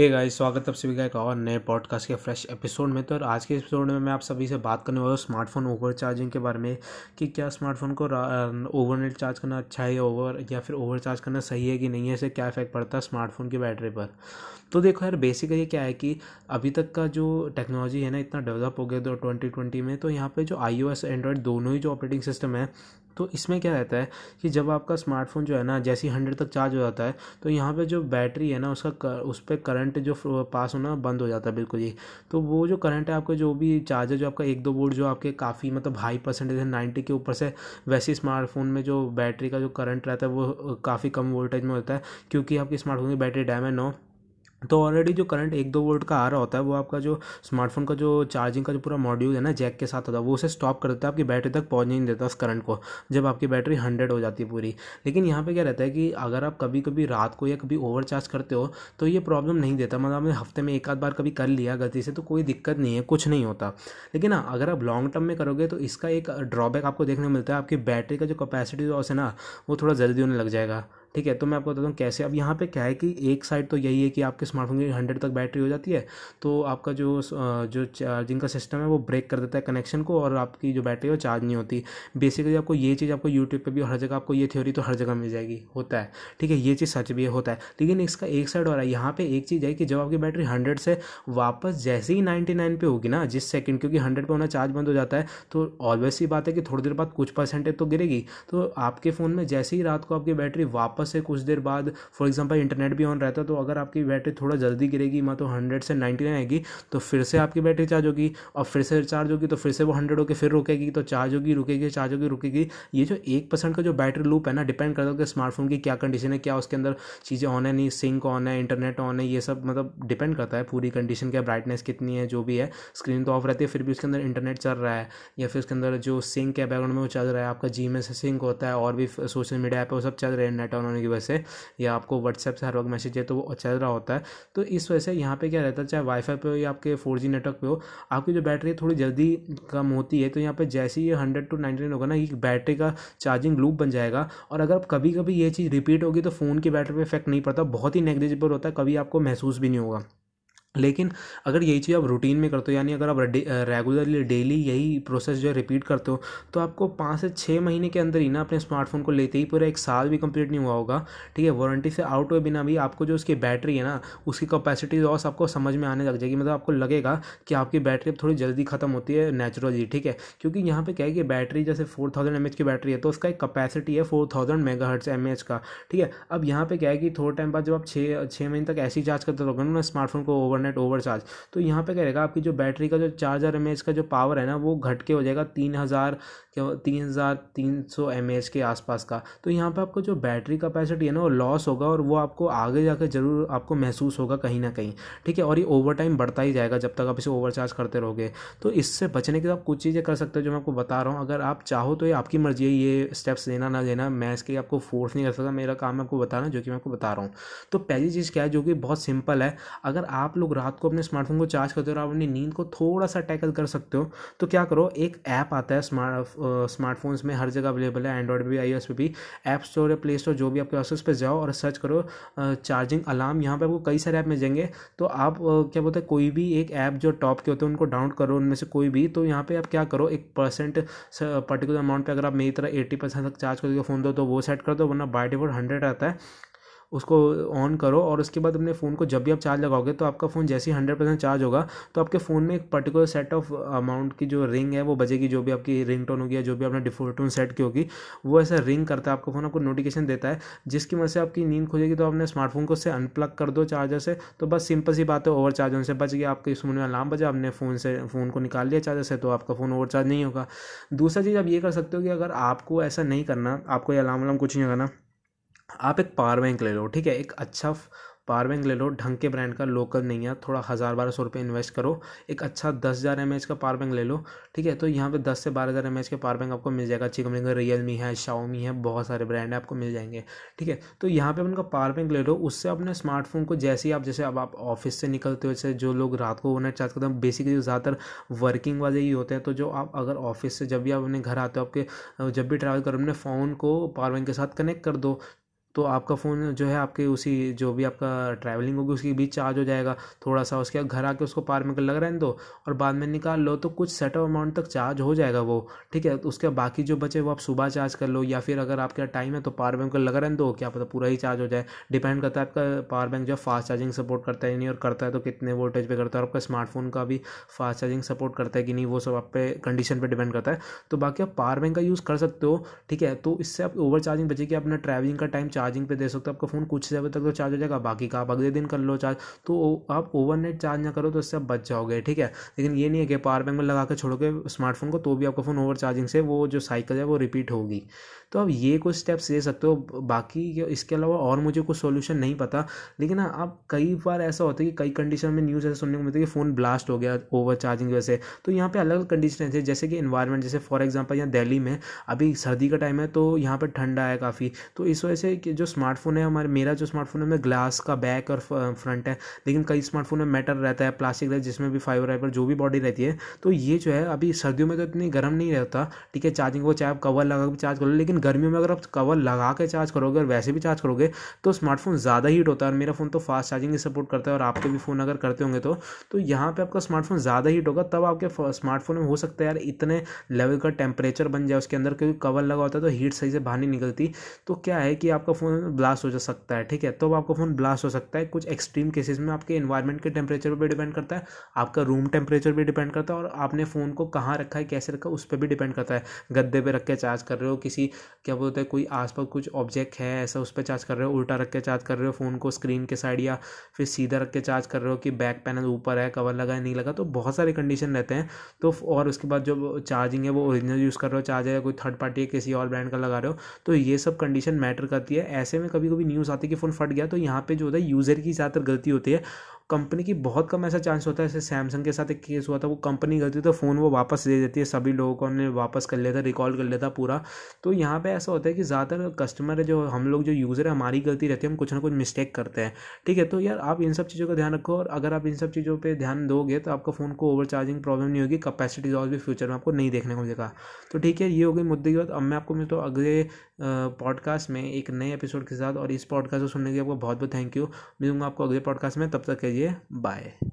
हे hey guys स्वागत है आप सभी का एक और नए पॉडकास्ट के फ्रेश एपिसोड में। तो आज के एपिसोड में मैं आप सभी से बात करने वाला हूँ स्मार्टफ़ोन ओवर चार्जिंग के बारे में कि क्या स्मार्टफ़ोन को ओवरनाइट चार्ज करना अच्छा है या ओवर या फिर ओवर चार्ज करना सही है कि नहीं है, इससे क्या इफ़ेक्ट पड़ता है स्मार्टफ़ोन की बैटरी पर? तो देखो यार बेसिकली क्या है कि अभी तक का जो टेक्नोलॉजी है ना, इतना डेवलप हो गया तो ट्वेंटी ट्वेंटी में तो यहाँ पर जो आई ओ एस एंड्रॉयड दोनों ही जो ऑपरेटिंग सिस्टम है तो इसमें क्या रहता है कि जब आपका स्मार्टफ़ोन जो है ना जैसे ही हंड्रेड तक चार्ज हो जाता है तो यहाँ पे जो बैटरी है ना उसका कर, उस पर करंट जो पास होना बंद हो जाता है बिल्कुल ही। तो वो जो करंट है आपका जो भी चार्जर जो आपका एक दो वोल्ट जो आपके काफ़ी मतलब हाई परसेंटेज है नाइन्टी के ऊपर से वैसे स्मार्टफ़ोन में जो बैटरी का जो करंट रहता है वो काफ़ी कम वोल्टेज में होता है क्योंकि आपकी स्मार्टफ़ोन की बैटरी डैमेज हो तो ऑलरेडी जो करंट एक दो वोल्ट का आ रहा होता है, वो आपका जो स्मार्टफ़ोन का जो चार्जिंग का जो पूरा मॉड्यूल है ना जैक के साथ होता है, वो उसे स्टॉप कर देता है, आपकी बैटरी तक पहुँच नहीं देता उस करंट को, जब आपकी बैटरी हंड्रेड हो जाती है पूरी। लेकिन यहाँ पे क्या रहता है कि अगर आप कभी कभी रात को या कभी ओवर चार्ज करते हो तो ये प्रॉब्लम नहीं देता। मतलब आपने हफ़्ते में एक आध बार कभी कर लिया, गलती से तो कोई दिक्कत नहीं है, कुछ नहीं होता। लेकिन हाँ अगर आप लॉन्ग टर्म में करोगे तो इसका एक ड्रॉबैक आपको देखने मिलता है, आपकी बैटरी का जो कैपेसिटी लॉस है ना, वो थोड़ा जल्दी होने लग जाएगा। ठीक है तो मैं आपको बताता हूँ कैसे। अब यहाँ पे क्या है कि एक साइड तो यही है कि आपके स्मार्टफ़ोन की हंड्रेड तक बैटरी हो जाती है तो आपका जो जो चार्जिंग का सिस्टम है वो ब्रेक कर देता है कनेक्शन को और आपकी जो बैटरी है वो चार्ज नहीं होती। बेसिकली आपको ये चीज़ आपको यूट्यूब पर भी हर जगह आपको ये थ्योरी तो हर जगह मिल जाएगी, होता है। ठीक है, ये चीज़ सच भी होता है। लेकिन इसका एक साइड और है, यहाँ पर एक चीज़ है कि जब आपकी बैटरी हंड्रेड से वापस जैसे ही नाइन्टी नाइन पे होगी ना, जिस सेकंड क्योंकि हंड्रेड पे होना चार्ज बंद हो जाता है तो ऑलवेज सी बात है कि थोड़ी देर बाद कुछ परसेंटेज तो गिरेगी। तो आपके फ़ोन में जैसे ही रात को आपकी बैटरी वापस से कुछ देर बाद फॉर एग्जांपल इंटरनेट भी ऑन रहता तो अगर आपकी बैटरी थोड़ा जल्दी गिरेगी मतलब हंड्रेड से नाइन्टी नाइन आएगी तो फिर से आपकी बैटरी चार्ज होगी, और फिर से चार्ज होगी तो फिर से वो हंड्रेड होकर फिर रुकेगी तो चार्ज होगी, रुकेगी चार्ज होगी, रुकेगी। ये जो एक परसेंट का जो बैटरी लूप है ना डिपेंड करता है कि स्मार्टफ़ोन की क्या कंडीशन है, क्या उसके अंदर चीज़ें ऑन है, नहीं सिंक ऑन है इंटरनेट ऑन है, ये सब मतलब डिपेंड करता है, पूरी कंडीशन क्या ब्राइटनेस कितनी है, जो भी है। स्क्रीन तो ऑफ़ रहती है, फिर भी उसके अंदर इंटरनेट चल रहा है, या फिर उसके अंदर जो सिंक है बैकग्राउंड में वो चल रहा है, आपका जी में से सिंक होता है, और भी सोशल मीडिया ऐप है, वो सब चल रहे हैं नेट ऑन होने की वजह से, या आपको व्हाट्सएप से हर वक्त मैसेज है तो वो चल रहा होता है। तो इस वजह से यहाँ पे क्या रहता है, चाहे वाईफाई पे हो या आपके फोर जी नेटवर्क पे हो, आपकी जो बैटरी है थोड़ी जल्दी कम होती है तो यहाँ पर जैसे ही ये हंड्रेड टू नाइनटी नाइन होगा ना ये बैटरी का चार्जिंग लूप बन जाएगा। और अगर कभी कभी ये चीज़ रिपीट होगी तो फ़ोन की बैटरी पर इफ़ेक्ट नहीं पड़ता, बहुत ही नेग्लिजिबल होता है, कभी आपको महसूस भी नहीं होगा। लेकिन अगर यही चीज़ आप रूटीन में करते हो, यानी अगर आप रेगुलरली डेली यही प्रोसेस जो है रिपीट करते हो तो आपको पाँच से छः महीने के अंदर ही ना अपने स्मार्टफ़ोन को लेते ही पूरा एक साल भी कंप्लीट नहीं हुआ होगा, ठीक है? वारंटी से आउट हुए बिना भी आपको जो उसकी बैटरी है ना, उसकी कैपेसिटी लॉस आपको समझ में आने लग जाएगी। मतलब आपको लगेगा कि आपकी बैटरी अब थोड़ी जल्दी खत्म होती है नेचुरली ठीक है? क्योंकि यहाँ पर क्या है कि बैटरी जैसे फोर थाउज़ेंड की बैटरी है तो उसका एक कैपेसिटी है four thousand mega hertz M का, ठीक है? अब यहाँ पे क्या है कि थोड़े टाइम बाद जब आप छः छः महीने तक ऐसी चार्ज करते रहोगे ना स्मार्टफ़ोन को ओवरनेट ओवर चार्ज तो यहाँ पे क्या रहेगा, आपकी जो बैटरी का जो चार्जर एम का जो पावर है ना, वो घट के हो जाएगा तीन हज़ार तीन हज़ार तीन सौ एम के आसपास का। तो यहाँ पे आपको जो बैटरी कैपेसिटी है ना, वो लॉस होगा और वो आपको आगे जाकर ज़रूर आपको महसूस होगा कहीं ना कहीं। ठीक है, और ये ओवर टाइम बढ़ता ही जाएगा जब तक आप इसे ओवर चार्ज करते रहोगे। तो इससे बचने के लिए आप कुछ चीज़ें कर सकते हो जो मैं आपको बता रहा हूँ। अगर आप चाहो तो ये आपकी मर्ज़ी है, ये स्टेप्स लेना ना लेना, मैं इसके आपको फोर्स नहीं कर सकता। मेरा काम है आपको बताना, जो कि मैं आपको बता रहा हूँ। तो पहली चीज़ क्या है, जो कि बहुत सिंपल है। अगर आप लोग रात को अपने स्मार्टफ़ोन को चार्ज करते हो और आप अपनी नींद को थोड़ा सा टैकल कर सकते हो तो क्या करो, एक ऐप आता है स्मार्ट स्मार्टफोन्स में, हर जगह अवेलेबल है एंड्रॉयड भी आई पे भी ऐप स्टोर या प्ले स्टोर जो भी आपके पास उस पर जाओ और सर्च करो चार्जिंग अलार्म यहाँ पर आपको कई सारे ऐप मिल जाएँगे तो आप क्या बोलते हैं, कोई भी एक ऐप जो टॉप के होते हैं, उनको डाउनलोड करो, उनमें से कोई भी तो यहाँ पे आप क्या करो, एक परसेंट पर्टिकुलर अमाउंट पर अगर आप मेरी तरह एट्टी परसेंट तक चार्ज करके फ़ोन दो तो वो सेट कर दो, वरना बाई डिफ़ॉल्ट हंड्रेड आता है। उसको ऑन करो और उसके बाद अपने फ़ोन को जब भी आप चार्ज लगाओगे तो आपका फ़ोन जैसे ही हंड्रेड परसेंट चार्ज होगा तो आपके फ़ोन में एक पर्टिकुलर सेट ऑफ़ अमाउंट की जो रिंग है, वो बजेगी, जो भी आपकी रिंग टोन होगी या जो भी आपने डिफ़ॉल्ट टोन सेट की होगी, वो ऐसा रिंग करता है, आपका फ़ोन आपको नोटिफिकेशन देता है, जिसकी वजह से आपकी नींद खुलेगी तो आपने स्मार्टफ़ोन को उससे अनप्लग कर दो चार्जर से तो बस सिंपल सी बात है ओवर चार्ज होने से बच गया, आपके फ़ोन में अलार्म बजा, आपने फ़ोन से फ़ोन को निकाल लिया चार्जर से तो आपका फ़ोन ओवर चार्ज नहीं होगा। दूसरा चीज़ आप ये कर सकते हो कि अगर आपको ऐसा नहीं करना, आपको ये अलार्म अलार्म कुछ नहीं करना आप एक पावर बैंक ले लो, ठीक है? एक अच्छा पावर बैंक ले लो, ढंग के ब्रांड का, लोकल नहीं है, थोड़ा हज़ार बारह सौ रुपये इन्वेस्ट करो। एक अच्छा दस हज़ार एम का पावर बैंक ले लो, ठीक है? तो यहाँ पे दस से बारह हज़ार एम के पावर बैंक आपको मिल जाएगा। अच्छी कंपनी का रियल मी है शाओमी है, बहुत सारे ब्रांड है आपको मिल जाएँगे, ठीक है? तो यहाँ पे उनका पावर बैंक ले लो, उससे अपने स्मार्टफ़ोन को जैसे ही आप, जैसे अब आप ऑफ़िस से निकलते हो, जैसे जो लोग रात को चार्ज करते हैं बेसिकली ज़्यादातर वर्किंग वाले ही होते हैं तो जो आप अगर ऑफ़िस से जब भी आप अपने घर आते हो, आपके जब भी ट्रैवल करो अपने फ़ोन को पावर बैंक के साथ कनेक्ट कर दो। तो आपका फ़ोन जो है आपके उसी जो भी आपका ट्रैवलिंग होगी उसके बीच चार्ज हो जाएगा। थोड़ा सा उसके घर आके उसको पार में लग रहने दो और बाद में निकाल लो तो कुछ सेट अमाउंट तक चार्ज हो जाएगा वो, ठीक है? तो उसके बाकी जो बचे वो आप सुबह चार्ज कर लो या फिर अगर आपके टाइम है तो पावर बैंक लगा रहने दो क्या पता पूरा ही चार्ज हो जाए। डिपेंड करता है आपका पावर बैंक जो फास्ट चार्जिंग सपोर्ट करता है नहीं, और करता है तो कितने वोल्टेज पर करता है, और आपका स्मार्टफ़ोन का भी फास्ट चार्जिंग सपोर्ट करता है कि नहीं, वो सब आप पे कंडीशन पर डिपेंड करता है। तो बाकी आप पावर बैंक का यूज़ कर सकते हो, ठीक है? तो इससे आप ओवर चार्जिंग बचेगी अपना ट्रैवलिंग का टाइम चार्जिंग पे दे सकते हो। आपका फ़ोन कुछ समय तक तो चार्ज हो जाएगा, बाकी का आप अगले दिन कर लो चार्ज। तो आप ओवरनाइट चार्ज ना करो तो इससे आप बच जाओगे, ठीक है? लेकिन ये नहीं है कि पावर बैंक में लगा के छोड़ोगे स्मार्टफ़ोन को तो भी आपका फ़ोन ओवर चार्जिंग से वो जो साइकिल है वो रिपीट होगी। तो आप ये कुछ स्टेप्स ले सकते हो। बाकी इसके अलावा और मुझे कुछ सोल्यूशन नहीं पता। लेकिन आप कई बार ऐसा होता है कि कई कंडीशन में न्यूज़ ऐसे सुनने को मिलती है कि फ़ोन ब्लास्ट हो गया ओवर चार्जिंग की वजह से। तो यहाँ पे अलग अलग कंडीशन है, जैसे कि इन्वायरमेंट जैसे फॉर एग्ज़ाम्पल यहाँ दिल्ली में अभी सर्दी का टाइम है तो यहाँ पर ठंडा है काफ़ी। तो इस वजह से कि जो स्मार्टफ़ोन है, हमारे, मेरा जो स्मार्टफ़ोन है, में ग्लास का बैक और फ्रंट है। लेकिन कई स्मार्टफ़ोन में मेटल रहता है प्लास्टिक रहता है, जिसमें भी फाइबर वाइबर जो भी बॉडी रहती है। तो ये जो है, अभी सर्दियों में तो इतनी गर्म नहीं रहता, ठीक है चार्जिंग को चाहे आप कवर लगा के चार्ज कर, लेकिन गर्मियों में अगर आप कवर लगा के चार्ज करोगे और वैसे भी चार्ज करोगे तो स्मार्टफ़ोन ज़्यादा हीट होता है और मेरा फ़ोन तो फास्ट चार्जिंग ही सपोर्ट करता है और आपके भी फ़ोन अगर करते होंगे तो। तो यहाँ पे आपका स्मार्टफ़ोन ज़्यादा हीट होगा, तब आपके स्मार्टफ़ोन में हो सकता है यार इतने लेवल का टेम्परेचर बन जाए उसके अंदर, क्योंकि कवर लगा होता है तो हीट सही से बाहर नहीं निकलती। तो क्या है कि आपका फ़ोन ब्लास्ट हो जा सकता है, ठीक है? तो आपका फ़ोन ब्लास्ट हो सकता है। कुछ एक्सट्रीम केसेस में आपके इन्वायरमेंट के टेम्परेचर पर डिपेंड करता है, आपका रूम टेम्परेचर भी डिपेंड करता है और आपने फ़ोन को कहाँ रखा है, कैसे रखा उस पर भी डिपेंड करता है। गद्दे पर रख के चार्ज कर रहे हो, किसी, क्या बोलते हैं, कोई आसपास कुछ ऑब्जेक्ट है, ऐसा उस पर चार्ज कर रहे हो, उल्टा रख के चार्ज कर रहे हो फ़ोन को स्क्रीन के साइड या फिर सीधा रख के चार्ज कर रहे हो कि बैक पैनल ऊपर है कवर लगा है, नहीं लगा तो बहुत सारे कंडीशन रहते हैं। तो और उसके बाद जो चार्जिंग है, वो ओरिजिनल यूज़ कर रहे हो चार्जर है कोई थर्ड पार्टी है किसी और ब्रांड का लगा रहे हो तो ये सब कंडीशन मैटर करती है। ऐसे में कभी कभी न्यूज़ आती है कि फ़ोन फट गया तो यहाँ पे जो होता है यूज़र की ज़्यादातर गलती होती है। कंपनी की बहुत कम ऐसा चांस होता है, जैसे सैमसंग के साथ एक केस हुआ था, वो कंपनी गलती तो फ़ोन वो वापस दे देती है, सभी लोगों को उन्हें वापस कर लेता रिकॉल कर लेता पूरा। तो यहाँ पे ऐसा होता है कि ज़्यादातर कस्टमर है जो हम लोग जो यूज़र है, हमारी गलती रहती है, हम कुछ ना कुछ मिस्टेक करते हैं। ठीक है तो यार आप इन सब चीज़ों का ध्यान रखो और अगर आप इन सब चीज़ों पर ध्यान दोगे तो आपका फ़ोन को ओवर चार्जिंग प्रॉब्लम नहीं होगी कैपेसिटी और भी फ्यूचर में आपको नहीं देखने को मिलेगा। तो ठीक है, ये हो गई मुद्दे की बात। अब मैं आपको मिलता हूँ अगले पॉडकास्ट में एक नए एपिसोड के साथ और इस पॉडकास्ट को सुनने के लिए आपको बहुत बहुत थैंक यू मिलूँगा आपको अगले पॉडकास्ट में, तब तक कहिए बाय।